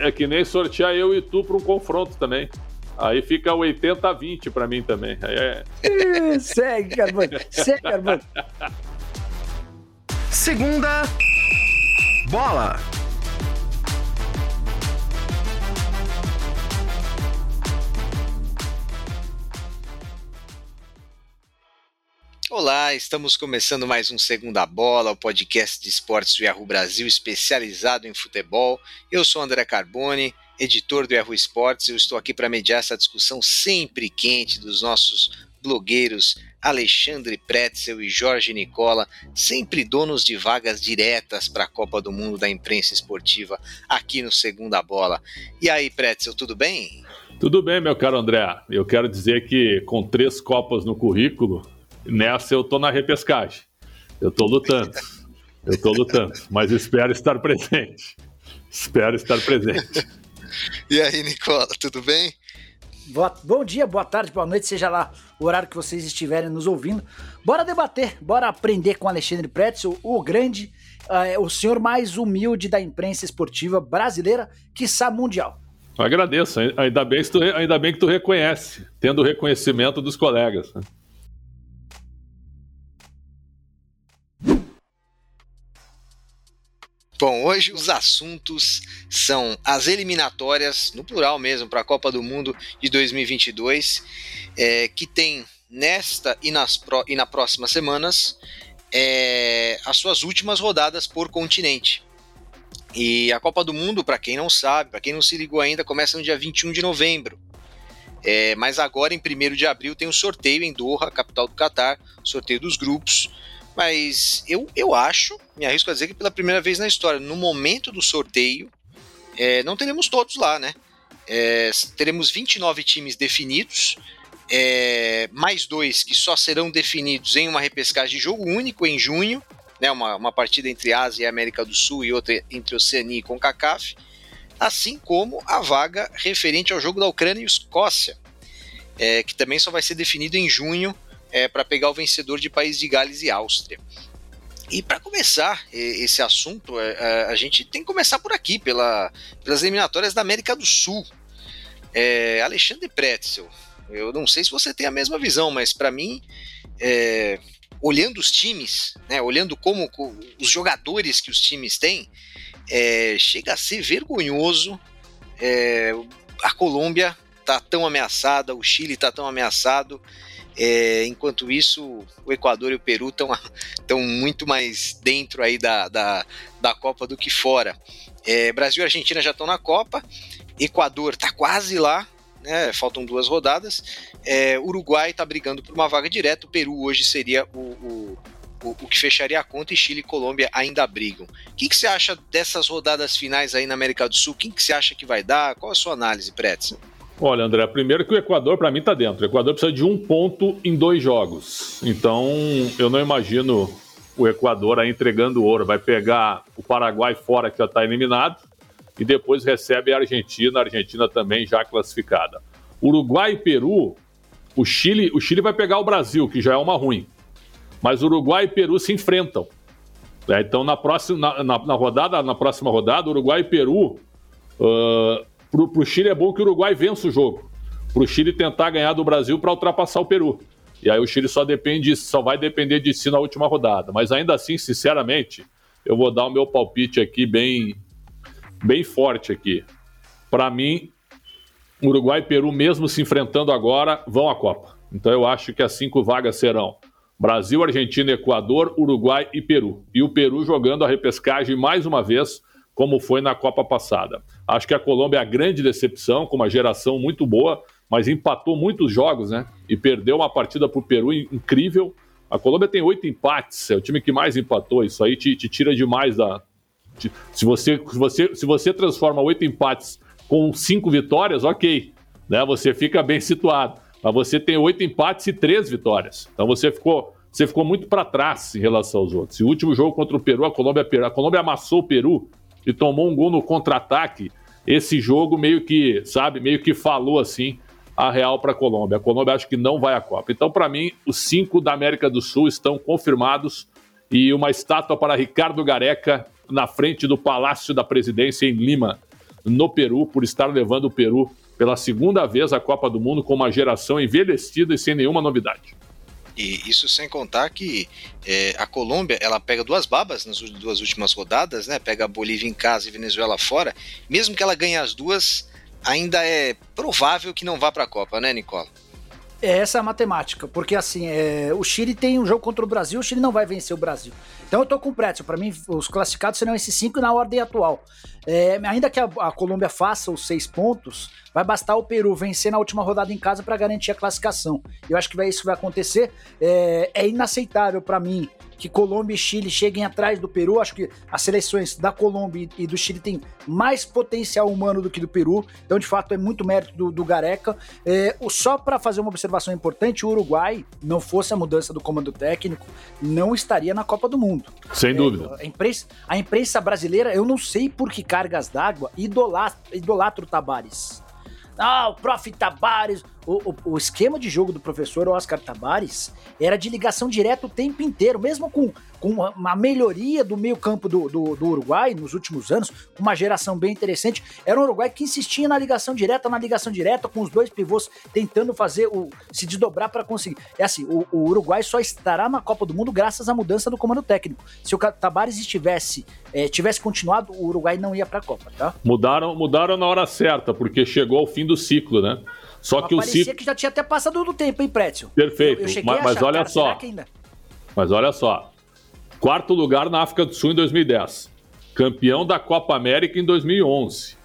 é que nem sortear eu e tu para um confronto também. Aí fica 80 a 20 para mim também. É... segue, Carvão. Segue, Carvão. Segunda bola. Olá, estamos começando mais um Segunda Bola, o podcast de esportes do Yahoo Brasil especializado em futebol. Eu sou André Carboni, editor do Yahoo Esportes. Eu estou aqui para mediar essa discussão sempre quente dos nossos blogueiros Alexandre Pretzel e Jorge Nicola, sempre donos de vagas diretas para a Copa do Mundo da imprensa esportiva aqui no Segunda Bola. E aí, Pretzel, tudo bem? Tudo bem, meu caro André. Eu quero dizer que com três Copas no currículo, Nessa eu tô na repescagem. Eu tô lutando. Eu tô lutando, mas espero estar presente. Espero estar presente. E aí, Nicola, tudo bem? Boa, bom dia, boa tarde, boa noite, seja lá o horário que vocês estiverem nos ouvindo. Bora debater, bora aprender com Alexandre Pretzel, o grande, uh, o senhor mais humilde da imprensa esportiva brasileira, quiçá mundial. agradeço, ainda bem, que tu, ainda bem que tu reconhece, tendo o reconhecimento dos colegas. Né? Bom, hoje os assuntos são as eliminatórias, no plural mesmo, para a Copa do Mundo de 2022, é, que tem nesta e, nas pro, e na próximas semanas é, as suas últimas rodadas por continente. E a Copa do Mundo, para quem não sabe, para quem não se ligou ainda, começa no dia 21 de novembro. É, mas agora, em 1 de abril, tem um sorteio em Doha, capital do Catar, sorteio dos grupos. Mas eu, eu acho, me arrisco a dizer que pela primeira vez na história, no momento do sorteio, é, não teremos todos lá, né? É, teremos 29 times definidos, é, mais dois que só serão definidos em uma repescagem de jogo único em junho, né? Uma, uma partida entre Ásia e América do Sul e outra entre Oceania e CONCACAF, assim como a vaga referente ao jogo da Ucrânia e Escócia, é, que também só vai ser definido em junho é, para pegar o vencedor de País de Gales e Áustria. E para começar esse assunto, é, é, a gente tem que começar por aqui, pela, pelas eliminatórias da América do Sul. É, Alexandre Pretzel, eu não sei se você tem a mesma visão, mas para mim, é, olhando os times, né, olhando como os jogadores que os times têm, é, chega a ser vergonhoso. É, a Colômbia tá tão ameaçada, o Chile tá tão ameaçado. É, enquanto isso, o Equador e o Peru estão muito mais dentro aí da, da, da Copa do que fora. É, Brasil e Argentina já estão na Copa, Equador está quase lá, né, faltam duas rodadas. É, Uruguai está brigando por uma vaga direta, o Peru hoje seria o, o, o, o que fecharia a conta e Chile e Colômbia ainda brigam. O que, que você acha dessas rodadas finais aí na América do Sul? Quem que você acha que vai dar? Qual a sua análise, Pretz? Olha, André, primeiro que o Equador, para mim, está dentro. O Equador precisa de um ponto em dois jogos. Então, eu não imagino o Equador aí entregando ouro. Vai pegar o Paraguai fora, que já está eliminado, e depois recebe a Argentina, a Argentina também já classificada. Uruguai e Peru, o Chile, o Chile vai pegar o Brasil, que já é uma ruim. Mas Uruguai e Peru se enfrentam. É, então, na próxima, na, na, na, rodada, na próxima rodada, Uruguai e Peru. Uh, para o Chile é bom que o Uruguai vença o jogo. Para o Chile tentar ganhar do Brasil para ultrapassar o Peru. E aí o Chile só depende, só vai depender de si na última rodada. Mas ainda assim, sinceramente, eu vou dar o meu palpite aqui bem, bem forte aqui. Para mim, Uruguai e Peru, mesmo se enfrentando agora, vão à Copa. Então eu acho que as cinco vagas serão Brasil, Argentina, Equador, Uruguai e Peru. E o Peru jogando a repescagem mais uma vez como foi na Copa passada. Acho que a Colômbia é a grande decepção, com uma geração muito boa, mas empatou muitos jogos, né? E perdeu uma partida para o Peru incrível. A Colômbia tem oito empates, é o time que mais empatou. Isso aí te, te tira demais da. Te, se, você, se, você, se você transforma oito empates com cinco vitórias, ok. Né? Você fica bem situado. Mas você tem oito empates e três vitórias. Então você ficou, você ficou muito para trás em relação aos outros. E o último jogo contra o Peru, a Colômbia, a Colômbia amassou o Peru e tomou um gol no contra-ataque, esse jogo meio que, sabe, meio que falou assim a real para a Colômbia. A Colômbia acho que não vai à Copa. Então, para mim, os cinco da América do Sul estão confirmados e uma estátua para Ricardo Gareca na frente do Palácio da Presidência em Lima, no Peru, por estar levando o Peru pela segunda vez à Copa do Mundo com uma geração envelhecida e sem nenhuma novidade. E isso sem contar que é, a Colômbia ela pega duas babas nas duas últimas rodadas, né? Pega a Bolívia em casa e Venezuela fora. Mesmo que ela ganhe as duas, ainda é provável que não vá para a Copa, né, Nicola? É essa a matemática, porque assim, é, o Chile tem um jogo contra o Brasil, o Chile não vai vencer o Brasil. Então eu tô com o Pretzel, para mim os classificados serão esses cinco na ordem atual. É, ainda que a, a, Colômbia faça os seis pontos, vai bastar o Peru vencer na última rodada em casa para garantir a classificação. Eu acho que vai, isso vai acontecer. É, é inaceitável para mim que Colômbia e Chile cheguem atrás do Peru. Acho que as seleções da Colômbia e do Chile têm mais potencial humano do que do Peru. Então, de fato, é muito mérito do, do Gareca. É, só para fazer uma observação importante, o Uruguai, não fosse a mudança do comando técnico, não estaria na Copa do Mundo. Sem é, dúvida. A imprensa, a imprensa brasileira, eu não sei por que cargas d'água, idolatra, idolatra o Tabares. Ah, o prof. Tabares. O, o, o, esquema de jogo do professor Oscar Tabares era de ligação direta o tempo inteiro, mesmo com, com uma melhoria do meio campo do, do, do, Uruguai nos últimos anos, com uma geração bem interessante. Era um Uruguai que insistia na ligação direta, na ligação direta, com os dois pivôs tentando fazer o se desdobrar para conseguir. É assim, o, o, Uruguai só estará na Copa do Mundo graças à mudança do comando técnico. Se o Tabares estivesse é, tivesse continuado, o Uruguai não ia para a Copa, tá? Mudaram, mudaram na hora certa, porque chegou ao fim do ciclo, né? Só que Parecia o ciclo. que já tinha até passado do tempo, hein, Prétio? Perfeito. Eu, eu mas, mas olha cara, só. Mas olha só. Quarto lugar na África do Sul em 2010. Campeão da Copa América em 2011.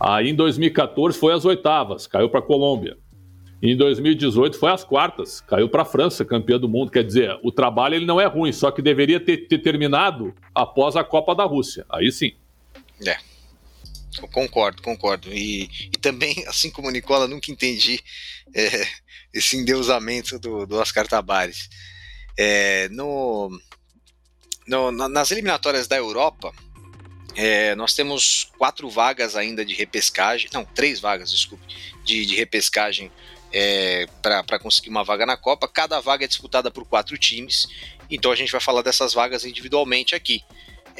Aí em 2014 foi às oitavas, caiu para a Colômbia. Em 2018 foi às quartas, caiu para a França, campeã do mundo. Quer dizer, o trabalho ele não é ruim, só que deveria ter, ter terminado após a Copa da Rússia. Aí sim. É. Eu concordo, concordo. E, e também, assim como o Nicola, nunca entendi é, esse endeusamento do, do Oscar Tabares. É, no, no, nas eliminatórias da Europa, é, nós temos quatro vagas ainda de repescagem, não, três vagas, desculpe, de, de repescagem é, para conseguir uma vaga na Copa. Cada vaga é disputada por quatro times, então a gente vai falar dessas vagas individualmente aqui.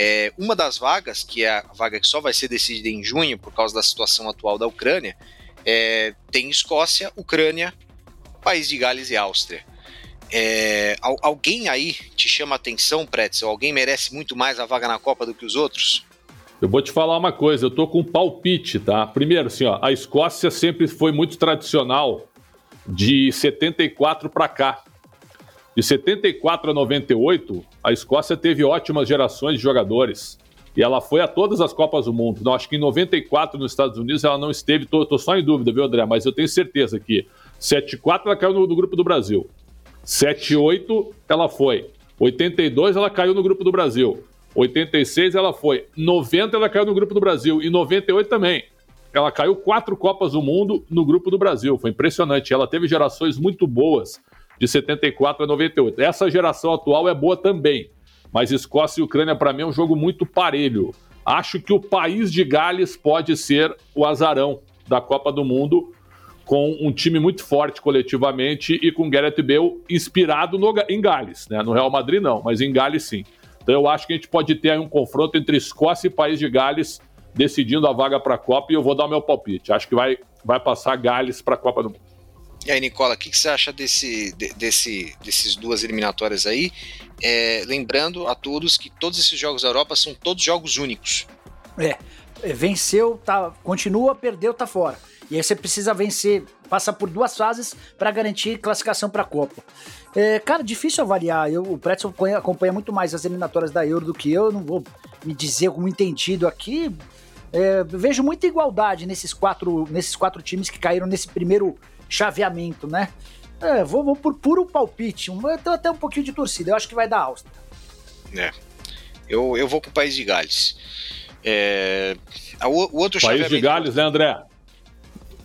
É, uma das vagas, que é a vaga que só vai ser decidida em junho por causa da situação atual da Ucrânia, é, tem Escócia, Ucrânia, País de Gales e Áustria. É, alguém aí te chama atenção, Pretzel? Alguém merece muito mais a vaga na Copa do que os outros? Eu vou te falar uma coisa, eu tô com um palpite, tá? Primeiro, assim, ó, a Escócia sempre foi muito tradicional de 74 para cá. De 74 a 98, a Escócia teve ótimas gerações de jogadores. E ela foi a todas as Copas do Mundo. Não, acho que em 94 nos Estados Unidos ela não esteve. Tô, tô só em dúvida, viu, André? Mas eu tenho certeza que 7-4 ela caiu no, no, grupo do Brasil. 7-8 ela foi. 82 ela caiu no grupo do Brasil. 86 ela foi. 90 ela caiu no grupo do Brasil. E 98 também. Ela caiu quatro Copas do Mundo no grupo do Brasil. Foi impressionante. Ela teve gerações muito boas de 74 a 98. Essa geração atual é boa também. Mas Escócia e Ucrânia, para mim, é um jogo muito parelho. Acho que o país de Gales pode ser o azarão da Copa do Mundo, com um time muito forte coletivamente e com Gareth Bale inspirado no, em Gales. Né? No Real Madrid, não, mas em Gales, sim. Então eu acho que a gente pode ter aí um confronto entre Escócia e País de Gales decidindo a vaga para a Copa e eu vou dar o meu palpite. Acho que vai, vai passar Gales para a Copa do Mundo. E aí, Nicola, o que, que, você acha desse, desse, desses duas eliminatórias aí? É, lembrando a todos que todos esses jogos da Europa são todos jogos únicos. É, é, venceu, tá, continua, perdeu, tá fora. E aí você precisa vencer, passar por duas fases para garantir classificação para a Copa. É, cara, difícil avaliar. Eu, o Pretzel acompanha muito mais as eliminatórias da Euro do que eu. Não vou me dizer como entendido aqui. É, vejo muita igualdade nesses quatro, nesses quatro times que caíram nesse primeiro chaveamento, né? É, vou, vou por puro palpite. Um, eu tenho até um pouquinho de torcida. Eu acho que vai dar Áustria. É. Eu, eu vou com o País de Gales. É, o, o outro País de Gales, né, André?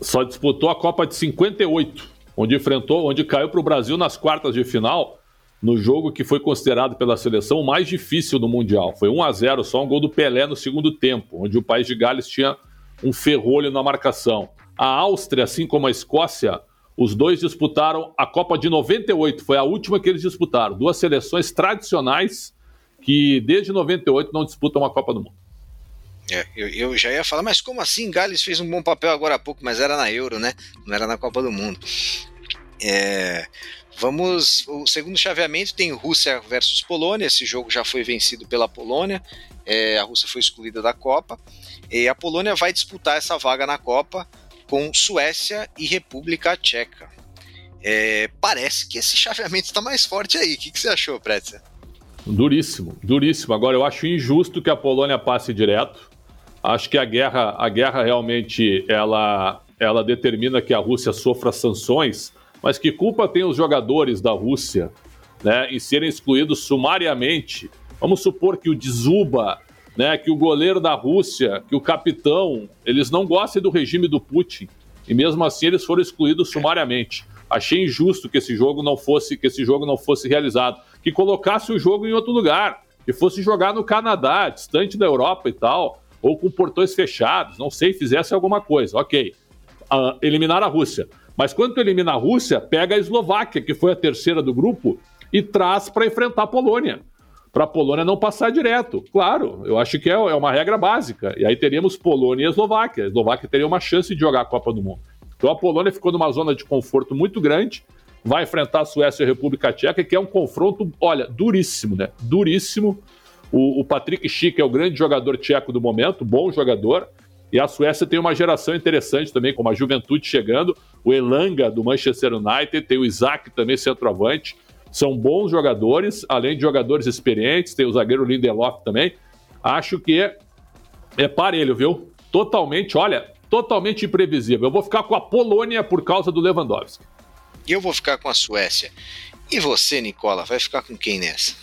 Só disputou a Copa de 58, onde enfrentou, onde caiu para o Brasil nas quartas de final, no jogo que foi considerado pela seleção o mais difícil do Mundial. Foi 1 a 0 só um gol do Pelé no segundo tempo, onde o País de Gales tinha um ferrolho na marcação. A Áustria, assim como a Escócia, os dois disputaram a Copa de 98, foi a última que eles disputaram. Duas seleções tradicionais que desde 98 não disputam a Copa do Mundo. É, eu, eu, já ia falar, mas como assim? Gales fez um bom papel agora há pouco, mas era na Euro, né? Não era na Copa do Mundo. É, vamos. O segundo chaveamento tem Rússia versus Polônia. Esse jogo já foi vencido pela Polônia. É, a Rússia foi excluída da Copa. E a Polônia vai disputar essa vaga na Copa com Suécia e República Tcheca. É, parece que esse chaveamento está mais forte aí. O que, que você achou, Pretzel? Duríssimo, duríssimo. Agora eu acho injusto que a Polônia passe direto. Acho que a guerra, a guerra realmente ela, ela determina que a Rússia sofra sanções, mas que culpa tem os jogadores da Rússia né, em serem excluídos sumariamente? Vamos supor que o Dzuba, né, que o goleiro da Rússia, que o capitão, eles não gostem do regime do Putin e mesmo assim eles foram excluídos sumariamente. Achei injusto que esse jogo não fosse que esse jogo não fosse realizado, que colocasse o jogo em outro lugar, que fosse jogar no Canadá, distante da Europa e tal ou com portões fechados, não sei, fizesse alguma coisa, ok. Uh, eliminar a Rússia. Mas quando elimina a Rússia, pega a Eslováquia, que foi a terceira do grupo, e traz para enfrentar a Polônia. Para a Polônia não passar direto. Claro, eu acho que é, é uma regra básica. E aí teríamos Polônia e Eslováquia. A Eslováquia teria uma chance de jogar a Copa do Mundo. Então a Polônia ficou numa zona de conforto muito grande, vai enfrentar a Suécia e a República Tcheca, que é um confronto, olha, duríssimo, né? Duríssimo. O, o Patrick Schick é o grande jogador tcheco do momento, bom jogador. E a Suécia tem uma geração interessante também, com a juventude chegando. O Elanga, do Manchester United, tem o Isaac também, centroavante. São bons jogadores, além de jogadores experientes. Tem o zagueiro Lindelof também. Acho que é, parelho, viu? Totalmente, olha, totalmente imprevisível. Eu vou ficar com a Polônia por causa do Lewandowski. E eu vou ficar com a Suécia. E você, Nicola, vai ficar com quem nessa?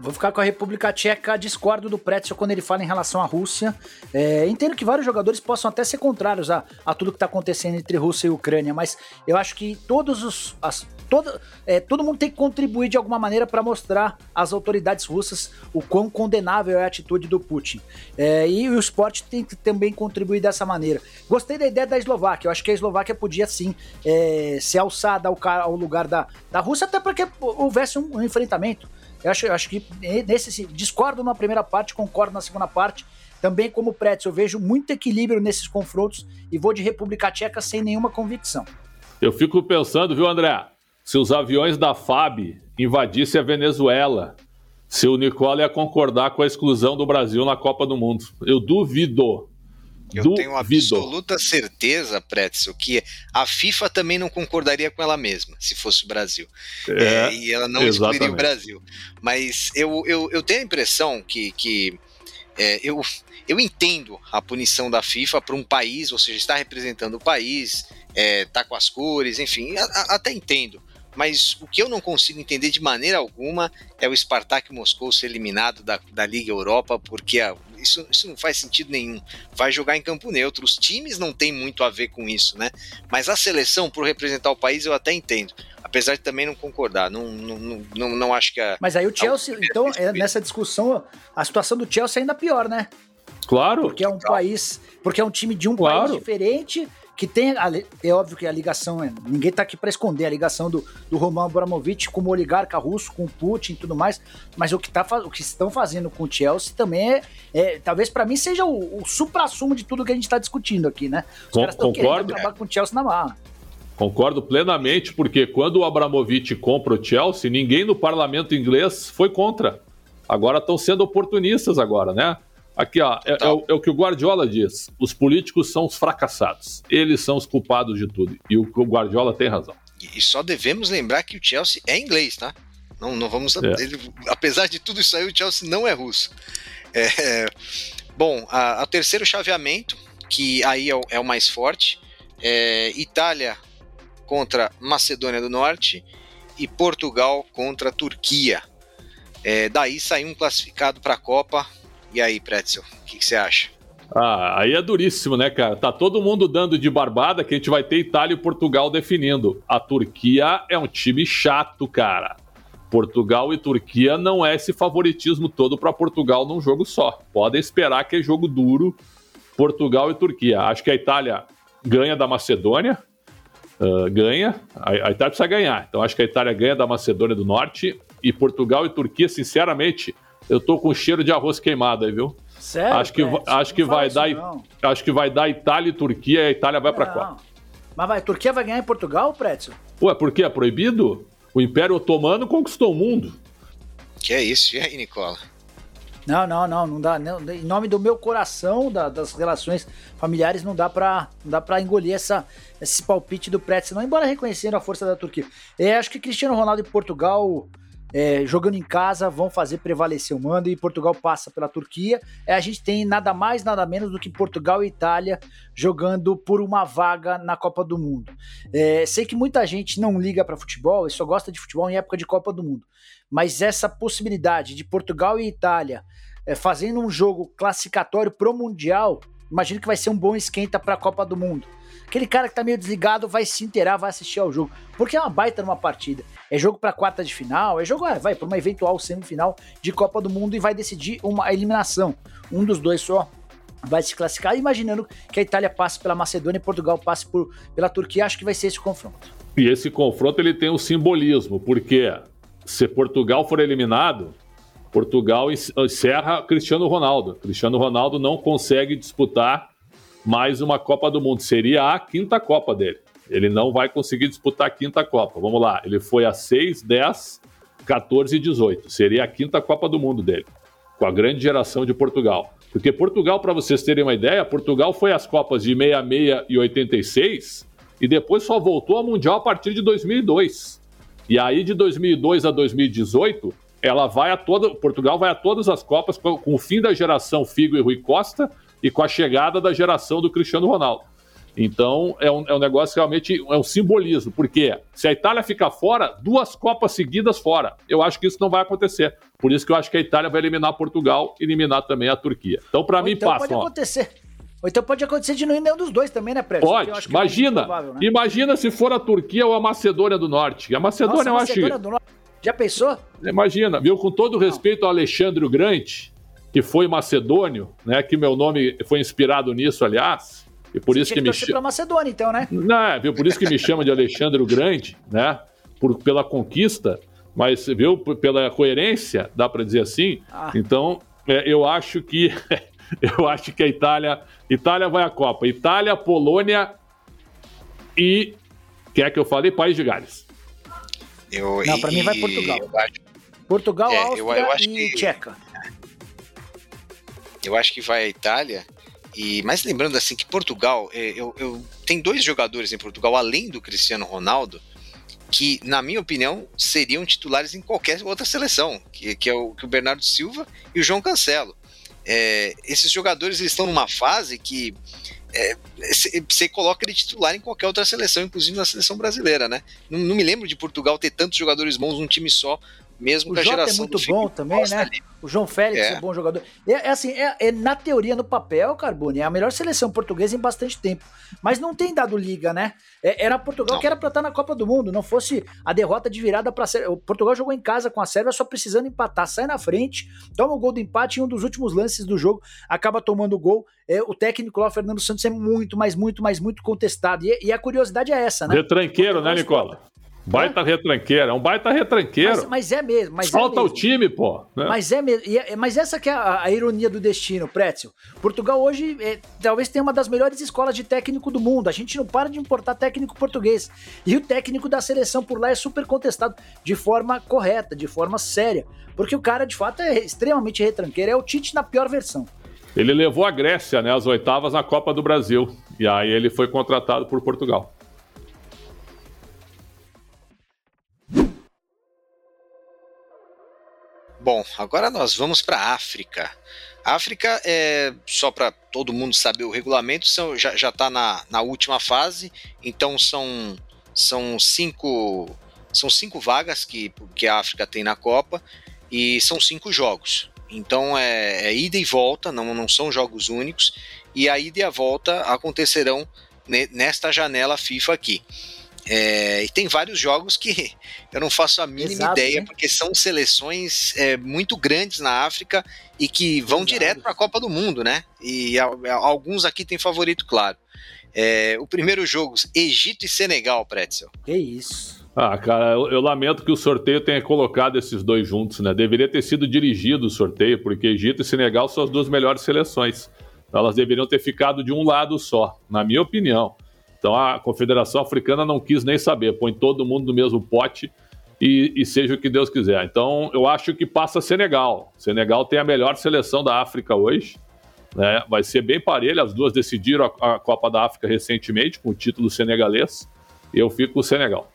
Vou ficar com a República Tcheca, discordo do Pretzel quando ele fala em relação à Rússia. É, entendo que vários jogadores possam até ser contrários a, a tudo que está acontecendo entre Rússia e Ucrânia, mas eu acho que todos os. As, todo, é, todo mundo tem que contribuir de alguma maneira para mostrar às autoridades russas o quão condenável é a atitude do Putin. É, e o esporte tem que também contribuir dessa maneira. Gostei da ideia da Eslováquia, eu acho que a Eslováquia podia sim é, ser alçada ao, ao lugar da, da Rússia, até porque houvesse um, um enfrentamento. Eu acho, eu acho que nesse discordo na primeira parte, concordo na segunda parte. Também como Pretzel, eu vejo muito equilíbrio nesses confrontos e vou de República Tcheca sem nenhuma convicção. Eu fico pensando, viu, André? Se os aviões da FAB invadissem a Venezuela, se o Nicola ia concordar com a exclusão do Brasil na Copa do Mundo. Eu duvido. Eu Duvido. tenho absoluta certeza, Pretzel, que a FIFA também não concordaria com ela mesma, se fosse o Brasil. É, é, e ela não exatamente. excluiria o Brasil. Mas eu, eu, eu tenho a impressão que, que é, eu, eu entendo a punição da FIFA para um país, ou seja, está representando o país, está é, com as cores, enfim, a, a, até entendo. Mas o que eu não consigo entender de maneira alguma é o Spartak Moscou ser eliminado da, da Liga Europa, porque a, isso, isso não faz sentido nenhum. Vai jogar em campo neutro. Os times não tem muito a ver com isso, né? Mas a seleção, por representar o país, eu até entendo. Apesar de também não concordar. Não, não, não, não, acho que a. Mas aí o Chelsea, então, é, nessa discussão, a situação do Chelsea é ainda pior, né? Claro. Porque é um claro. país. Porque é um time de um claro. país diferente que tem, a, é óbvio que a ligação, é, ninguém tá aqui para esconder a ligação do, do Roman Abramovich como oligarca russo, com Putin e tudo mais, mas o que, tá, o que estão fazendo com o Chelsea também é, é talvez para mim seja o, o supra-sumo de tudo que a gente está discutindo aqui, né? Os caras estão querendo acabar com o Chelsea na marra. Concordo plenamente, porque quando o Abramovich compra o Chelsea, ninguém no parlamento inglês foi contra. Agora estão sendo oportunistas agora, né? Aqui, ó, é, é, o, é, o, que o Guardiola diz: os políticos são os fracassados. Eles são os culpados de tudo. E o, o Guardiola tem razão. E só devemos lembrar que o Chelsea é inglês, tá? Não, não vamos. É. Ele, apesar de tudo isso aí, o Chelsea não é russo. É, bom, a, a, terceiro chaveamento, que aí é o, é o mais forte, é Itália contra Macedônia do Norte e Portugal contra Turquia. É, daí sai um classificado para a Copa e aí, Pretzel, o que, você acha? Ah, aí é duríssimo, né, cara? Tá todo mundo dando de barbada que a gente vai ter Itália e Portugal definindo. A Turquia é um time chato, cara. Portugal e Turquia não é esse favoritismo todo para Portugal num jogo só. Podem esperar que é jogo duro. Portugal e Turquia. Acho que a Itália ganha da Macedônia. Uh, ganha. A, a Itália precisa ganhar. Então acho que a Itália ganha da Macedônia do Norte. E Portugal e Turquia, sinceramente, eu tô com cheiro de arroz queimado aí, viu? Sério? Acho que, acho que vai dar, não. acho que vai dar Itália e Turquia e a Itália vai para Não. Copa. Mas vai, Turquia vai ganhar em Portugal, Pretzel? Ué, por quê? É proibido? O Império Otomano conquistou o mundo. Que é isso? E aí, Nicola? Não, não, não, não dá. não- em nome do meu coração, da- das relações familiares, não dá pra, não dá pra engolir essa, esse palpite do Pretzel, não, embora reconhecendo a força da Turquia. É, acho que Cristiano Ronaldo e Portugal, é, jogando em casa, vão fazer prevalecer o mando e Portugal passa pela Turquia. É, a gente tem nada mais, nada menos do que Portugal e Itália jogando por uma vaga na Copa do Mundo. É, sei que muita gente não liga pra futebol e só gosta de futebol em época de Copa do Mundo. Mas essa possibilidade de Portugal e Itália é, fazendo um jogo classificatório pro Mundial, imagino que vai ser um bom esquenta pra Copa do Mundo. Aquele cara que tá meio desligado vai se inteirar, vai assistir ao jogo. Porque é uma baita numa partida. É jogo pra quarta de final, é jogo, é, vai, pra uma eventual semifinal de Copa do Mundo e vai decidir uma eliminação. Um dos dois só vai se classificar, imaginando que a Itália passe pela Macedônia e Portugal passe por, pela Turquia. Acho que vai ser esse confronto. E esse confronto ele tem um simbolismo, porque se Portugal for eliminado, Portugal en- encerra Cristiano Ronaldo. Cristiano Ronaldo não consegue disputar mais uma Copa do Mundo. Seria a quinta Copa dele. Ele não vai conseguir disputar a quinta Copa. Vamos lá, ele foi a 6, 10, 14 e 18. Seria a quinta Copa do Mundo dele, com a grande geração de Portugal. Porque Portugal, para vocês terem uma ideia, Portugal foi às Copas de 66 e 86 e depois só voltou ao Mundial a partir de 2002. E aí de 2002 a 2018, ela vai a toda, Portugal vai a todas as Copas com, o fim da geração Figo e Rui Costa e com a chegada da geração do Cristiano Ronaldo. Então é um, é um negócio realmente é um simbolismo, porque se a Itália ficar fora, duas Copas seguidas fora. Eu acho que isso não vai acontecer. Por isso que eu acho que a Itália vai eliminar Portugal e eliminar também a Turquia. Então, para mim, então pode passam. ó. acontecer. Ou então pode acontecer de não ir nenhum dos dois também, né, Prédio? Pode, Que eu acho que é imagina. improvável, né? Imagina se for a Turquia ou a Macedônia do Norte. A Macedônia, Nossa, eu acho. Macedônia do Norte. Já pensou? Imagina, viu? Com todo respeito ao Alexandre o Grande, que foi macedônio, né? Que meu nome foi inspirado nisso, aliás. E por Você isso tinha que me chama. Macedônia, então, né? Não, viu? Por isso que me chama de Alexandre o Grande, né? Por, pela conquista, mas viu? P- Pela coerência, dá para dizer assim. Ah. Então, é, eu acho que eu acho que a Itália, Itália vai à Copa. Itália, Polônia e quer que eu falei País de Gales. Eu, Não, pra mim vai Portugal. Eu acho, Portugal, É, eu- Áustria eu acho e que- Tcheca. Eu acho que vai a Itália. E, mas lembrando assim que Portugal, é, eu, eu- tem dois jogadores em Portugal, além do Cristiano Ronaldo, que, na minha opinião, seriam titulares em qualquer outra seleção, que, que é o, que o Bernardo Silva e o João Cancelo. É, esses jogadores eles estão numa fase que é, você você coloca ele titular em qualquer outra seleção, inclusive na seleção brasileira, né? Não, não me lembro de Portugal ter tantos jogadores bons num time só, mesmo O com a Jota é geração muito do Figo bom também, Costa né? ali. O João Félix é, É. um bom jogador. É, é assim, é, é na teoria, no papel, Carbone, é a melhor seleção portuguesa em bastante tempo. Mas não tem dado liga, né? É, era Portugal Não. que era pra estar na Copa do Mundo, não fosse a derrota de virada pra Sérvia. O Portugal jogou em casa com a Sérvia só precisando empatar, sai na frente, toma o gol do empate em um dos últimos lances do jogo, acaba tomando o gol. É, o técnico lá, o Fernando Santos, é muito, mas muito, mas muito contestado. E, e a curiosidade é essa, né? Retranqueiro, né, Nicola? Baita retranqueiro, é um baita retranqueiro. Mas, mas é mesmo, mas é Falta o mesmo. time, pô. né? Mas é mesmo. e é- Mas essa que é a, a ironia do destino, Pretzel. Portugal hoje é, talvez tenha uma das melhores escolas de técnico do mundo. A gente não para de importar técnico português. E o técnico da seleção por lá é super contestado de forma correta, de forma séria. Porque o cara, de fato, é extremamente retranqueiro. É o Tite na pior versão. Ele levou a Grécia, né, às oitavas na Copa do Brasil. E aí ele foi contratado por Portugal. Bom, agora nós vamos para a África. África, é, só para todo mundo saber o regulamento, são, já está na, na última fase, então são, são, cinco, são cinco vagas que, que a África tem na Copa e são cinco jogos. Então é, é ida e volta, não, não são jogos únicos, e a ida e a volta acontecerão ne- nesta janela FIFA aqui. É, e tem vários jogos que eu não faço a mínima Exato, ideia, né? porque são seleções é, muito grandes na África e que vão Exato. direto para a Copa do Mundo, né? E a- a- alguns aqui têm favorito, claro. É, o primeiro jogo, Egito e Senegal, Pretzel. Que isso. Ah, cara, eu, eu, lamento que o sorteio tenha colocado esses dois juntos, né? Deveria ter sido dirigido o sorteio, porque Egito e Senegal são as duas melhores seleções. Então, elas deveriam ter ficado de um lado só, na minha opinião. Então a Confederação Africana não quis nem saber, põe todo mundo no mesmo pote e, e, seja o que Deus quiser. Então eu acho que passa Senegal. Senegal tem a melhor seleção da África hoje. Né? Vai ser bem parelho, as duas decidiram a, a Copa da África recentemente com o título senegalês. Eu fico com o Senegal.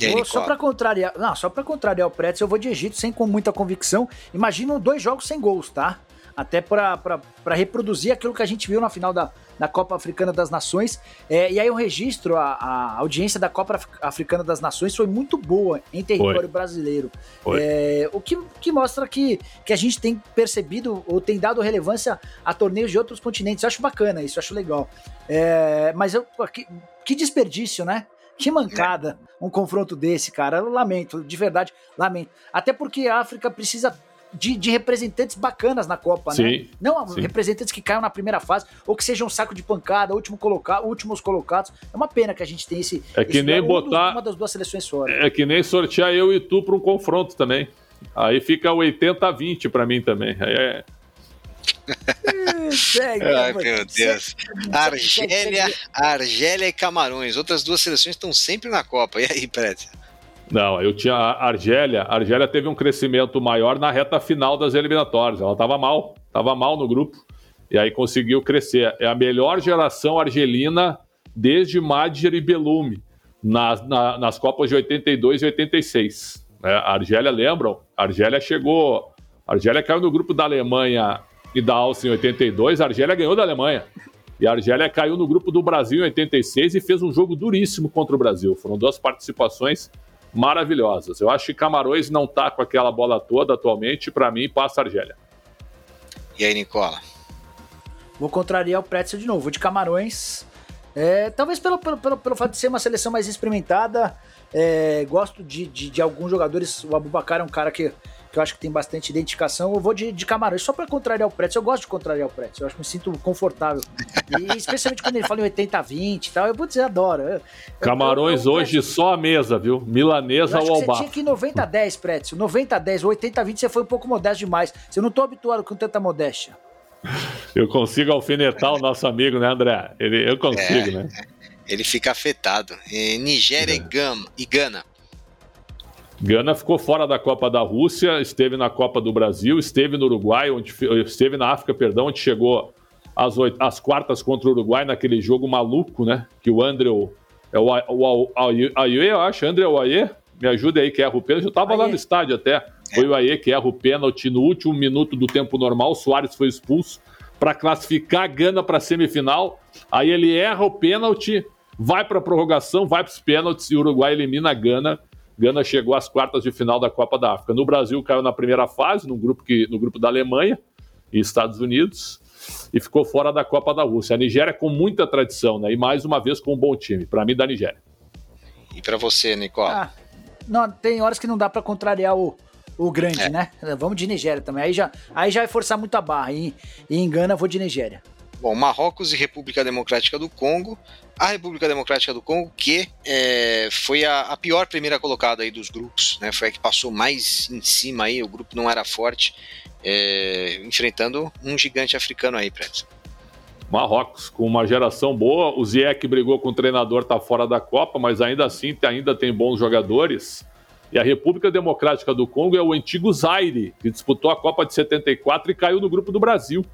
Aí, só para contrariar, não, só para contrariar o Pretz, eu vou de Egito sem com muita convicção. Imagina dois jogos sem gols, tá? Até para reproduzir aquilo que a gente viu na final da, da Copa Africana das Nações. É, e aí o registro, a, a, audiência da Copa Africana das Nações foi muito boa em território foi. brasileiro. Foi. É, o que, que mostra que, que a gente tem percebido ou tem dado relevância a torneios de outros continentes. Eu acho bacana isso, eu acho legal. É, mas eu, que, que desperdício, né? Que mancada um confronto desse, cara. Eu lamento, de verdade, lamento. Até porque a África precisa de, de, representantes bacanas na Copa, sim, né? Não sim. representantes que caiam na primeira fase ou que sejam um saco de pancada, último colocado, últimos colocados. É uma pena que a gente tem esse. É que esse nem botar. uma das duas seleções fora. É que nem sortear eu e tu para um confronto também. Aí fica 80-20 para mim também. Aí é. Segue, Ai, meu Deus. Argélia, Argélia e Camarões. Outras duas seleções estão sempre na Copa. E aí, Prédio? Não, eu tinha a Argélia. A Argélia teve um crescimento maior na reta final das eliminatórias. Ela estava mal, estava mal no grupo. E aí conseguiu crescer. É a melhor geração argelina desde Madjer e Belume nas, na, nas Copas de 82 e 86. É, a Argélia, lembram? A Argélia chegou. A Argélia caiu no grupo da Alemanha e da Áustria em 82. A Argélia ganhou da Alemanha. E a Argélia caiu no grupo do Brasil em 86 e fez um jogo duríssimo contra o Brasil. Foram duas participações maravilhosas. Eu acho que Camarões não tá com aquela bola toda atualmente, para mim passa a Argélia. E aí, Nicola? Vou contrariar o Pretzel de novo, vou de Camarões. É, talvez pelo, pelo, pelo, pelo fato de ser uma seleção mais experimentada, é, gosto de, de, de, alguns jogadores. O Abubacar é um cara que que eu acho que tem bastante identificação. Eu vou de, de Camarões, só para contrariar o Pretzel. Eu gosto de contrariar o Pretzel, eu acho que me sinto confortável. E especialmente quando ele fala em 80-20 e tal, eu vou dizer, adoro. Eu, Camarões eu, eu, hoje só a mesa, viu? Milanesa ou albar. Você tinha que 90-10, Pretzel. 90-10, 80-20 você foi um pouco modesto demais. Eu não tô habituado com tanta modéstia. Eu consigo alfinetar o nosso amigo, né, André? Ele, eu consigo, é, né? Ele fica afetado. Nigéria é. e Gana. Gana ficou fora da Copa da Rússia, esteve na Copa do Brasil, esteve no Uruguai, onde esteve na África, perdão, onde chegou às, oito, às quartas contra o Uruguai naquele jogo maluco, né? Que o André, é o, o, Aie, eu acho, André Aie, me ajuda aí que erra o pênalti. Eu estava lá no estádio até. Foi o Aie que erra o pênalti no último minuto do tempo normal. O Soares foi expulso para classificar a Gana para a semifinal. Aí ele erra o pênalti, vai para a prorrogação, vai para os pênaltis e o Uruguai elimina a Gana Gana chegou às quartas de final da Copa da África. No Brasil caiu na primeira fase, no grupo, que, no grupo da Alemanha e Estados Unidos, e ficou fora da Copa da Rússia. A Nigéria com muita tradição, né? E mais uma vez com um bom time. Para mim, da Nigéria. E para você, Nicola? Ah, não, tem horas que não dá para contrariar o, o grande, é. né? Vamos de Nigéria também. Aí já, aí já vai forçar muito a barra. E, e engana, vou de Nigéria. Bom, Marrocos e República Democrática do Congo. A República Democrática do Congo, que é, foi a, a, pior primeira colocada aí dos grupos, né? Foi a que passou mais em cima aí, o grupo não era forte, é, enfrentando um gigante africano aí, Prédio. Marrocos, com uma geração boa, o Ziyech brigou com o treinador, tá fora da Copa, mas ainda assim ainda tem bons jogadores. E a República Democrática do Congo é o antigo Zaire, que disputou a Copa de 74 e caiu no grupo do Brasil.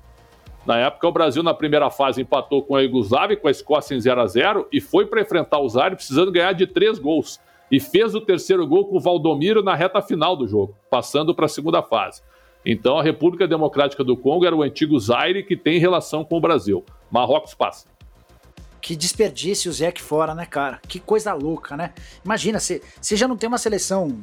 Na época, o Brasil, na primeira fase, empatou com a Iugoslávia, com a Escócia em 0 a 0 e foi para enfrentar o Zaire precisando ganhar de três gols. E fez o terceiro gol com o Valdomiro na reta final do jogo, passando para a segunda fase. Então, a República Democrática do Congo era o antigo Zaire que tem relação com o Brasil. Marrocos passa. Que desperdício o Zeke fora, né, cara? Que coisa louca, né? Imagina, você já não tem uma seleção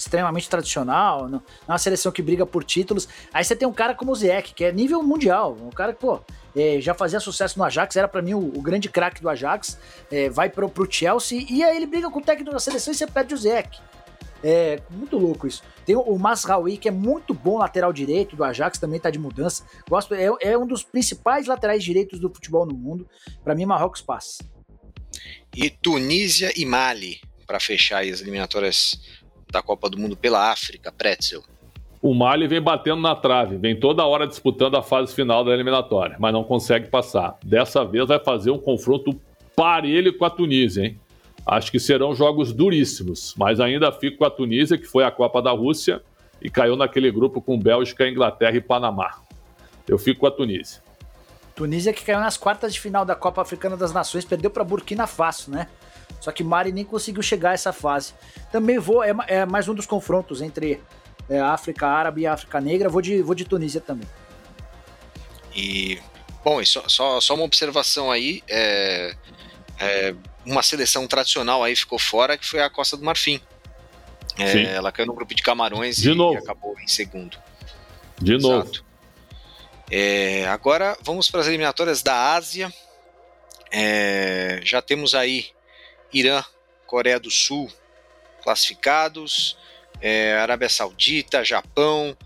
extremamente tradicional, não, é uma seleção que briga por títulos. Aí você tem um cara como o Ziyech, que é nível mundial, um cara que, pô, é, já fazia sucesso no Ajax, era para mim o, o, grande craque do Ajax, é, vai pro, pro Chelsea, e aí ele briga com o técnico da seleção e você perde o Ziyech. É muito louco isso. Tem o, o Masraoui, que é muito bom lateral direito do Ajax, também tá de mudança. Gosto, é, é um dos principais laterais direitos do futebol no mundo. Para mim, Marrocos passa. E Tunísia e Mali para fechar as eliminatórias da Copa do Mundo pela África, Pretzel? O Mali vem batendo na trave, vem toda hora disputando a fase final da eliminatória, mas não consegue passar. Dessa vez vai fazer um confronto parelho com a Tunísia, hein? Acho que serão jogos duríssimos, mas ainda fico com a Tunísia, que foi a Copa da Rússia e caiu naquele grupo com Bélgica, Inglaterra e Panamá. Eu fico com a Tunísia. Tunísia que caiu nas quartas de final da Copa Africana das Nações, perdeu para Burkina Faso, né? Só que Mali nem conseguiu chegar a essa fase. Também vou, é, é mais um dos confrontos entre é, África Árabe e África Negra. Vou de, vou de Tunísia também. E, bom, e só, só, só uma observação aí: é, é, uma seleção tradicional aí ficou fora, que foi a Costa do Marfim. É, ela caiu no grupo de Camarões de e novo. acabou em segundo. De Exato. novo. É, agora vamos para as eliminatórias da Ásia. É, já temos aí Irã, Coreia do Sul classificados é, Arábia Saudita, Japão.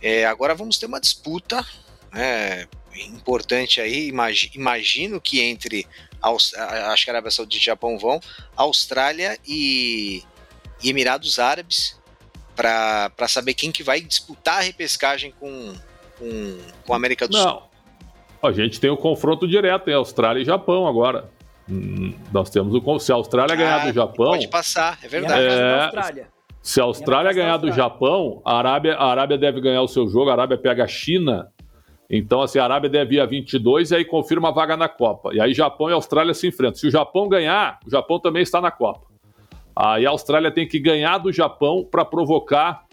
É, agora vamos ter uma disputa né, importante aí. Imagino que entre acho que Arábia Saudita e Japão vão, Austrália e, e Emirados Árabes para saber quem que vai disputar a repescagem com, com, com a América do Não. Sul. A gente tem o um confronto direto em Austrália e Japão agora. Hum, nós temos o se a Austrália ah, ganhar do Japão, pode passar, é verdade. É, se a Austrália ganhar do Japão, a Arábia, a Arábia deve ganhar o seu jogo, a Arábia pega a China. Então, assim, a Arábia deve ir a 22 e aí confirma a vaga na Copa. E aí Japão e Austrália se enfrentam. Se o Japão ganhar, o Japão também está na Copa. Aí a Austrália tem que ganhar do Japão para provocar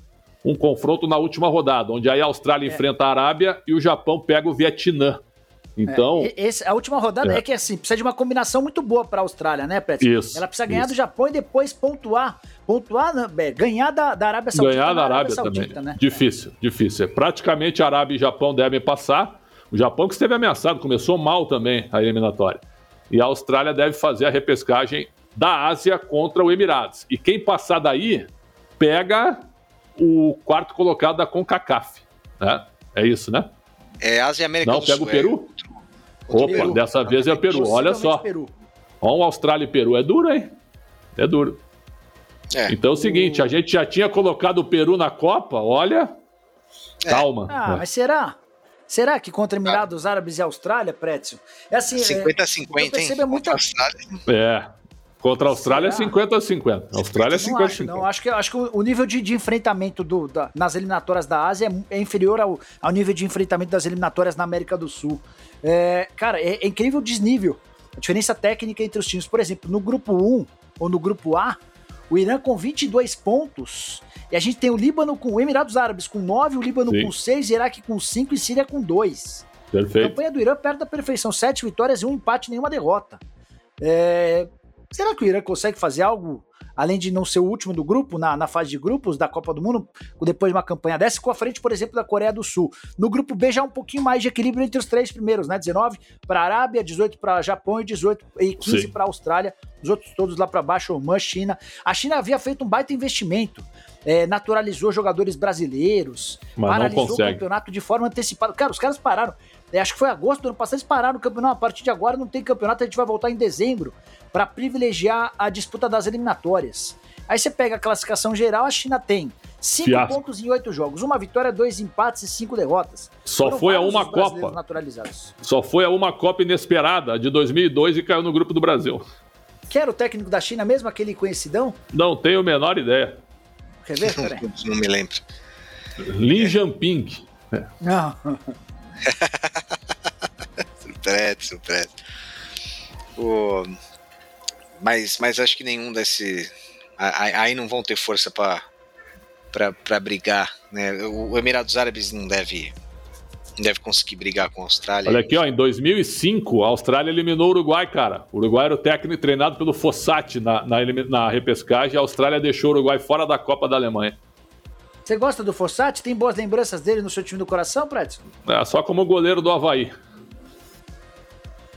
um confronto na última rodada, onde aí a Austrália é. enfrenta a Arábia e o Japão pega o Vietnã. Então. É, esse, a última rodada é. é. que assim, precisa de uma combinação muito boa para a Austrália, né, Pet? Isso. Ela precisa ganhar isso. do Japão e depois pontuar. Pontuar, né, ganhar da, da Arábia Saudita. Ganhar da Arábia, Arábia Saudita, também. Né? Difícil, é. difícil. Praticamente Arábia e Japão devem passar. O Japão que esteve ameaçado, começou mal também a eliminatória. E a Austrália deve fazer a repescagem da Ásia contra o Emirados. E quem passar daí pega o quarto colocado da CONCACAF. Né? É isso, né? É Ásia e América Não, do pega Sul. o Peru? É Opa, Peru. dessa vez é o Peru. Olha só. Peru. Ó, um Austrália e Peru. É duro, hein? É duro. É. Então é o seguinte, a gente já tinha colocado o Peru na Copa, olha. É. Calma. Ah, mas será? Será que contra Emirados Árabes e Austrália, Prétio? É assim. 50-50, é, hein? É muita... É. Contra a Austrália Será? é 50 a 50. A Austrália é 50 não a acho, 50. Não, acho que, acho que o nível de, de enfrentamento do, da, nas eliminatórias da Ásia é, é inferior ao, ao, nível de enfrentamento das eliminatórias na América do Sul. É, cara, é, é, incrível o desnível. A diferença técnica entre os times. Por exemplo, no grupo 1 ou no grupo A, o Irã com 22 pontos. E a gente tem o Líbano com o Emirados Árabes com 9, o Líbano Sim. com 6, Iraque com 5 e Síria com 2. A Perfeito. campanha do Irã perto da perfeição: 7 vitórias e um empate, nenhuma derrota. É, Será que o Irã consegue fazer algo, além de não ser o último do grupo, na, na fase de grupos da Copa do Mundo, depois de uma campanha dessa, com a frente, por exemplo, da Coreia do Sul? No grupo B já há um pouquinho mais de equilíbrio entre os três primeiros, né? 19 para a Arábia, 18 para Japão e 18 e 15 para a Austrália. Os outros todos lá para baixo, Oman, China. A China havia feito um baita investimento. É, naturalizou jogadores brasileiros, Mas paralisou o campeonato de forma antecipada. Cara, os caras pararam. É, acho que foi agosto do ano passado, eles pararam o campeonato. A partir de agora não tem campeonato, a gente vai voltar em dezembro para privilegiar a disputa das eliminatórias. Aí você pega a classificação geral, a China tem 5 Fiasco. pontos em 8 jogos, uma vitória, dois empates e 5 derrotas. Só Foram foi a uma Copa. naturalizados. Só foi a uma Copa inesperada de 2002 e caiu no grupo do Brasil. Quer o técnico da China mesmo, aquele conhecidão? Não tenho a menor ideia. Quer ver? Peraí. Não me lembro. Lin Jamping. Não. Surpresa, surpresa. O... Mas, mas acho que nenhum desse. Aí não vão ter força para brigar. Né? O Emirados Árabes não deve, não deve conseguir brigar com a Austrália. Olha aqui, ó, em 2005, a Austrália eliminou o Uruguai, cara. O Uruguai era o técnico treinado pelo Fossati na, na, na repescagem. A Austrália deixou o Uruguai fora da Copa da Alemanha. Você gosta do Fossati? Tem boas lembranças dele no seu time do coração, Prédio? É, só como goleiro do Havaí.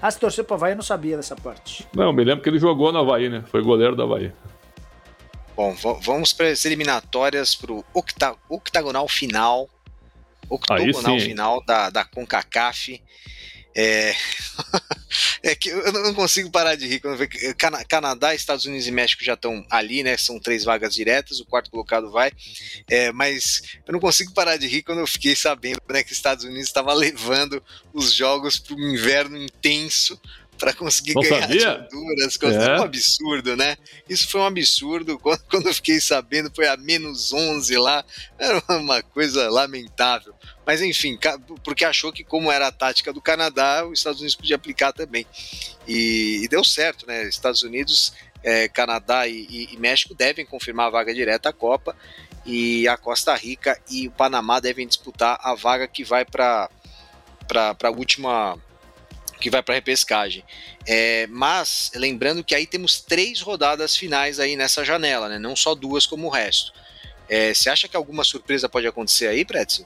Ah, se torceu pro Havaí, eu não sabia dessa parte. Não, me lembro que ele jogou no Havaí, né? Foi goleiro do Havaí. Bom, va- vamos para as eliminatórias para o octa octagonal final. Octogonal final da, da CONCACAF. É... É que eu não consigo parar de rir quando eu vejo Canadá, Estados Unidos e México já estão ali, né? São três vagas diretas, o quarto colocado vai. É, mas eu não consigo parar de rir quando eu fiquei sabendo né, que Estados Unidos estava levando os jogos para um inverno intenso para conseguir não ganhar sabia? de Honduras. É. Foi um absurdo, né? Isso foi um absurdo. Quando, quando eu fiquei sabendo, foi a menos 11 lá. Era uma coisa lamentável. Mas enfim, porque achou que, como era a tática do Canadá, os Estados Unidos podia aplicar também. E, e deu certo, né? Estados Unidos, é, Canadá e, e, e México devem confirmar a vaga direta à Copa. E a Costa Rica e o Panamá devem disputar a vaga que vai para a última que vai para repescagem. É, mas lembrando que aí temos três rodadas finais aí nessa janela, né? Não só duas como o resto. É, você acha que alguma surpresa pode acontecer aí, Pretzel?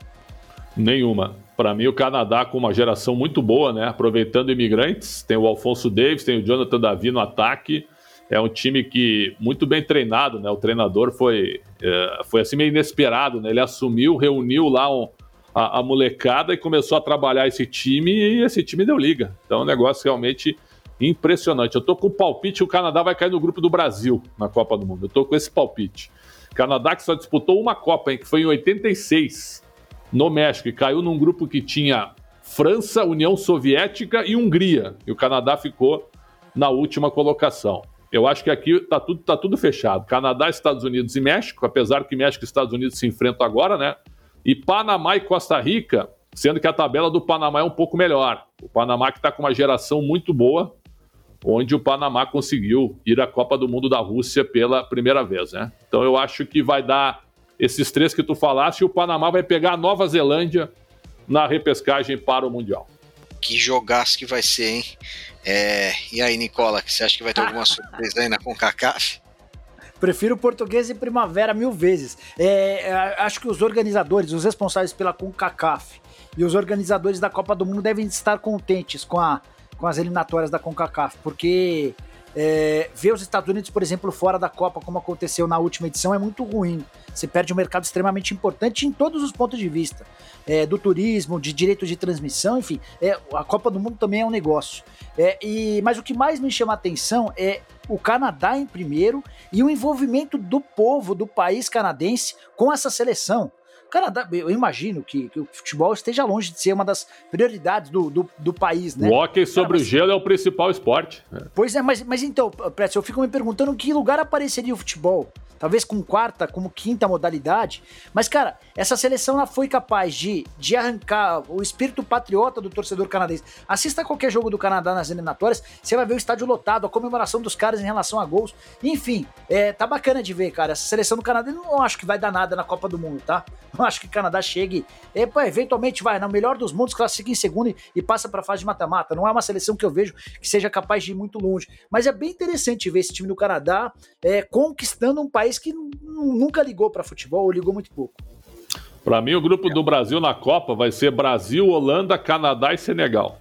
Nenhuma. Para mim, o Canadá com uma geração muito boa, né? Aproveitando imigrantes, tem o Alfonso Davis, tem o Jonathan Davi no ataque. É um time que muito bem treinado, né? O treinador foi, é, foi assim meio inesperado, né? Ele assumiu, reuniu lá um, a, a, molecada e começou a trabalhar esse time e esse time deu liga. Então é um negócio realmente impressionante. Eu tô com o palpite, o Canadá vai cair no grupo do Brasil na Copa do Mundo. Eu tô com esse palpite. Canadá que só disputou uma Copa, hein, que foi em 86, no México, e caiu num grupo que tinha França, União Soviética e Hungria. E o Canadá ficou na última colocação. Eu acho que aqui tá tudo, tá tudo fechado. Canadá, Estados Unidos e México, apesar que México e Estados Unidos se enfrentam agora, né? E Panamá e Costa Rica, sendo que a tabela do Panamá é um pouco melhor. O Panamá que está com uma geração muito boa, onde o Panamá conseguiu ir à Copa do Mundo da Rússia pela primeira vez, né? Então eu acho que vai dar esses três que tu falaste e o Panamá vai pegar a Nova Zelândia na repescagem para o Mundial. Que jogaço que vai ser, hein? É... E aí, Nicola, você acha que vai ter alguma surpresa aí na CONCACAF? Prefiro português e primavera mil vezes. É, é, acho que os organizadores, os responsáveis pela CONCACAF e os organizadores da Copa do Mundo devem estar contentes com, a, com as eliminatórias da CONCACAF, porque é, ver os Estados Unidos, por exemplo, fora da Copa, como aconteceu na última edição, é muito ruim. Você perde um mercado extremamente importante em todos os pontos de vista. É, do turismo, de direito de transmissão, enfim. É, a Copa do Mundo também é um negócio. É, e, mas o que mais me chama a atenção é o Canadá em primeiro e o envolvimento do povo do país canadense com essa seleção. Canadá, eu imagino que, que, o futebol esteja longe de ser uma das prioridades do, do, do país, né? O hockey sobre Cara, mas... o gelo é o principal esporte. Pois é, mas, mas então, Pretz, eu fico me perguntando em que lugar apareceria o futebol talvez com quarta, como quinta modalidade. Mas, cara, essa seleção ela foi capaz de, de arrancar o espírito patriota do torcedor canadense. Assista qualquer jogo do Canadá nas eliminatórias, você vai ver o estádio lotado, a comemoração dos caras em relação a gols. Enfim, é, tá bacana de ver, cara. Essa seleção do Canadá não acho que vai dar nada na Copa do Mundo, tá? Não acho que o Canadá chegue. É, pô, eventualmente vai, no melhor dos mundos, classifica em segundo e, e passa pra fase de mata-mata. Não é uma seleção que eu vejo que seja capaz de ir muito longe. Mas é bem interessante ver esse time do Canadá é, conquistando um país país que nunca ligou para futebol ou ligou muito pouco. Para mim, o grupo do Brasil na Copa vai ser Brasil, Holanda, Canadá e Senegal.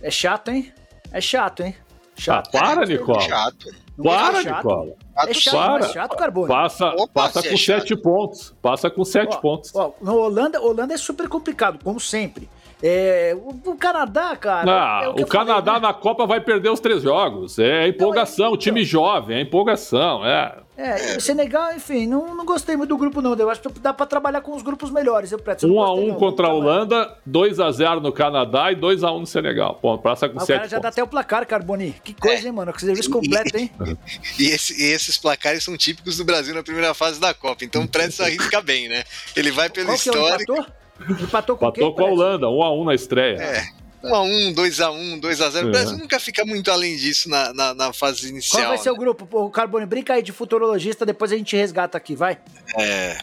É chato, hein? É chato, hein? Chato. Ah, para, Nicola. Chato. Para, Nicola. É chato, para. É chato, Carbone. Passa, Opa, passa com é sete pontos. Passa com sete ó, pontos. Ó, Holanda, Holanda é super complicado, como sempre. É, o, o, Canadá, cara. Ah, é o, o Canadá falei, né? na Copa vai perder os três jogos. É empolgação, então, time jovem, é empolgação. É. É, o Senegal, enfim, não, não gostei muito do grupo, não. Eu acho que dá pra trabalhar com os grupos melhores. Eu, Preto, 1 a 1 contra a Holanda, 2 a 0 no Canadá e 2 a 1 no Senegal. Ponto, passa com 7 O cara já pontos. dá até o placar, Carboni. Que coisa, é. hein, mano? Que serviço completo, hein? e, esse, e, esses placares são típicos do Brasil na primeira fase da Copa. Então o Preto arrisca bem, né? Ele vai pelo Qual histórico. É Empatou com Empatou com a Holanda, 1x1 na estreia. É. 1x1, 2x1, 2x0. O Brasil nunca fica muito além disso na, na, na fase inicial. Qual vai ser né? o grupo? O Carbone, brinca aí de futurologista, depois a gente resgata aqui, vai. É.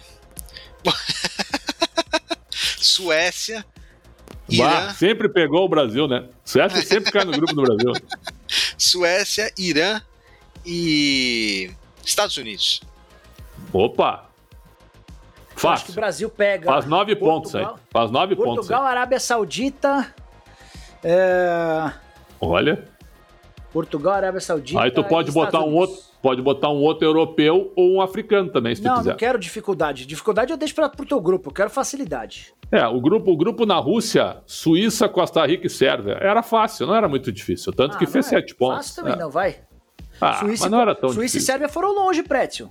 Suécia. Irã. Bah, sempre pegou o Brasil, né? Suécia sempre cai no grupo do Brasil. Suécia, Irã e Estados Unidos. Opa! Fácil. Acho que o Brasil pega. Faz nove Portugal, pontos aí. Faz nove Portugal, pontos. Portugal, Arábia Saudita. É... Olha. Portugal, Arábia Saudita. Aí tu pode botar um outro, pode botar um outro europeu ou um africano também, se não, tu quiser. Não, não quero dificuldade. Dificuldade eu deixo para pro teu grupo, eu quero facilidade. É, o grupo, o grupo na Rússia, Suíça, Costa Rica e Sérvia, era fácil, não era muito difícil. Tanto Ah, que fez é sete pontos. Fácil também, É. não, vai. Ah, Suíça, mas não era tão Suíça e difícil. Sérvia foram longe, Prétio.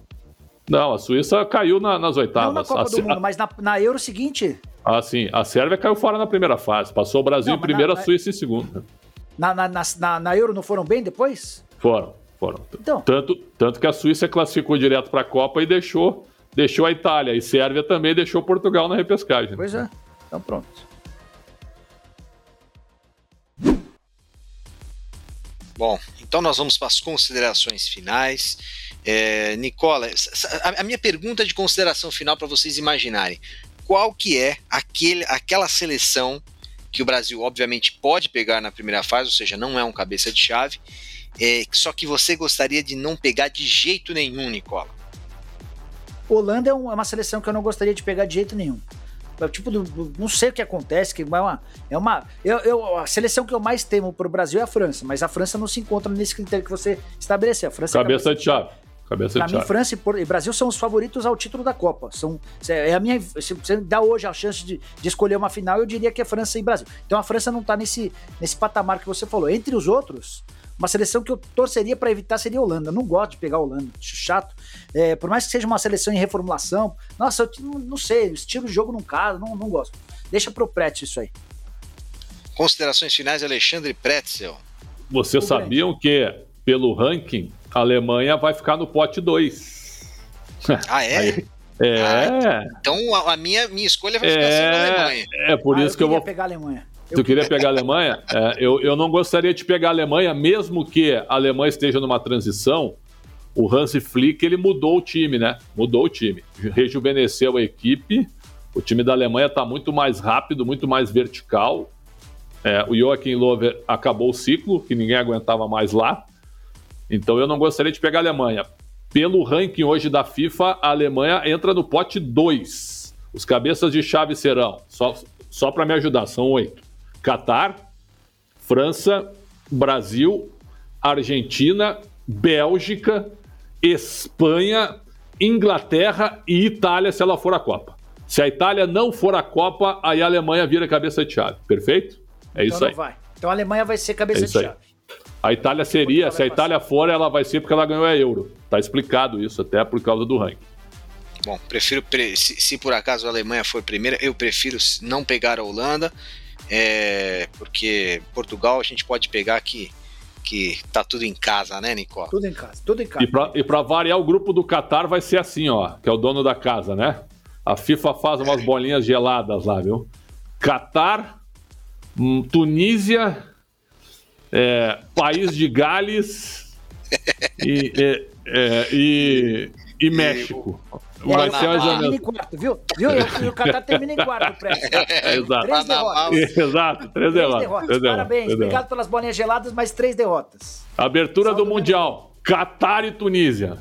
Não, a Suíça caiu na- nas Não oitavas. na Copa a, do Mundo, mas na, na Euro seguinte, a- ah, sim, a Sérvia caiu fora na primeira fase. Passou o Brasil Não, em primeiro, na- a Suíça em segundo. na, na, na, na- na Euro não foram bem depois? Foram, foram. Então. Tanto, tanto que a Suíça classificou direto para a Copa e deixou, deixou a Itália. E Sérvia também deixou Portugal na repescagem. Pois é. Então pronto. Bom, então nós vamos para as considerações finais. É, Nicola, a, minha pergunta de consideração final para vocês imaginarem: qual que é aquele, aquela seleção que o Brasil obviamente pode pegar na primeira fase, ou seja, não é um cabeça de chave, é, só que você gostaria de não pegar de jeito nenhum, Nicola? Holanda é, é uma seleção que eu não gostaria de pegar de jeito nenhum. É, Tipo, do- não sei o que acontece, que é uma. É uma eu, eu- a seleção que eu mais temo pro Brasil é a França, mas a França não se encontra nesse critério que você estabeleceu. A França é Cabeça de chave. Cabeça Pra de mim, chave. França e, Brasil são os favoritos ao título da Copa. São, é a minha, se você me dá hoje a chance de, de escolher uma final, eu diria que é França e Brasil. Então a França não tá nesse, nesse patamar que você falou. Entre os outros, uma seleção que eu torceria para evitar seria a Holanda. Eu não gosto de pegar a Holanda, acho chato. É, por mais que seja uma seleção em reformulação, nossa, eu não, não sei, o estilo de jogo não casa, não, não gosto. Deixa pro Pretz isso aí. Considerações finais, Alexandre Pretzel. Vocês O sabiam que, pelo ranking, a Alemanha vai ficar no pote 2. Ah, é? Aí- É, Então a, minha, minha escolha vai ficar sendo a Alemanha. é, é por Ah, isso que eu queria vou pegar a Alemanha. Tu queria pegar a Alemanha? É, eu, eu não gostaria de pegar a Alemanha, mesmo que a Alemanha esteja numa transição. O Hansi Flick ele mudou o time, né? Mudou o time, rejuvenesceu a equipe. O time da Alemanha está muito mais rápido, muito mais vertical. É, o Joachim Löw acabou o ciclo, que ninguém aguentava mais lá. Então eu não gostaria de pegar a Alemanha. Pelo ranking hoje da FIFA, a Alemanha entra no pote 2. Os cabeças de chave serão, só, só para me ajudar, são oito. Catar, França, Brasil, Argentina, Bélgica, Espanha, Inglaterra e Itália, se ela for a Copa. Se a Itália não for a Copa, aí a Alemanha vira cabeça de chave. Perfeito? É então isso não aí. vai. Então a Alemanha vai ser cabeça É de chave. A Itália seria, se a Itália for, ela vai ser porque ela ganhou a Euro. Tá explicado isso, até por causa do ranking. Bom, prefiro pre- se, se por acaso a Alemanha for primeira, eu prefiro não pegar a Holanda, é, porque Portugal a gente pode pegar que que tá tudo em casa, né, Nicola? Tudo em casa, tudo em casa. E pra, pra variar, o grupo do Qatar vai ser assim, ó, que é o dono da casa, né? A FIFA faz umas bolinhas geladas lá, viu? Qatar, hum, Tunísia, é, País de Gales e, é, é, e, e México. E Vai o Qatar termina em quarto, viu? Viu? E o Qatar termina em quarto, Prestes. É, exato. Três derrotas. Exato, três Três derrotas. derrotas. três derrotas, Parabéns. três Obrigado derrotas. pelas bolinhas geladas, mais três derrotas. Abertura Saldo do Mundial. Qatar e Tunísia.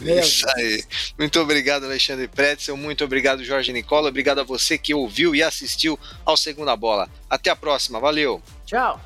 Meu Isso aí. Muito obrigado, Alexandre Pretzel. Muito obrigado, Jorge Nicola. Obrigado a você que ouviu e assistiu ao Segunda Bola. Até a próxima. Valeu. Tchau.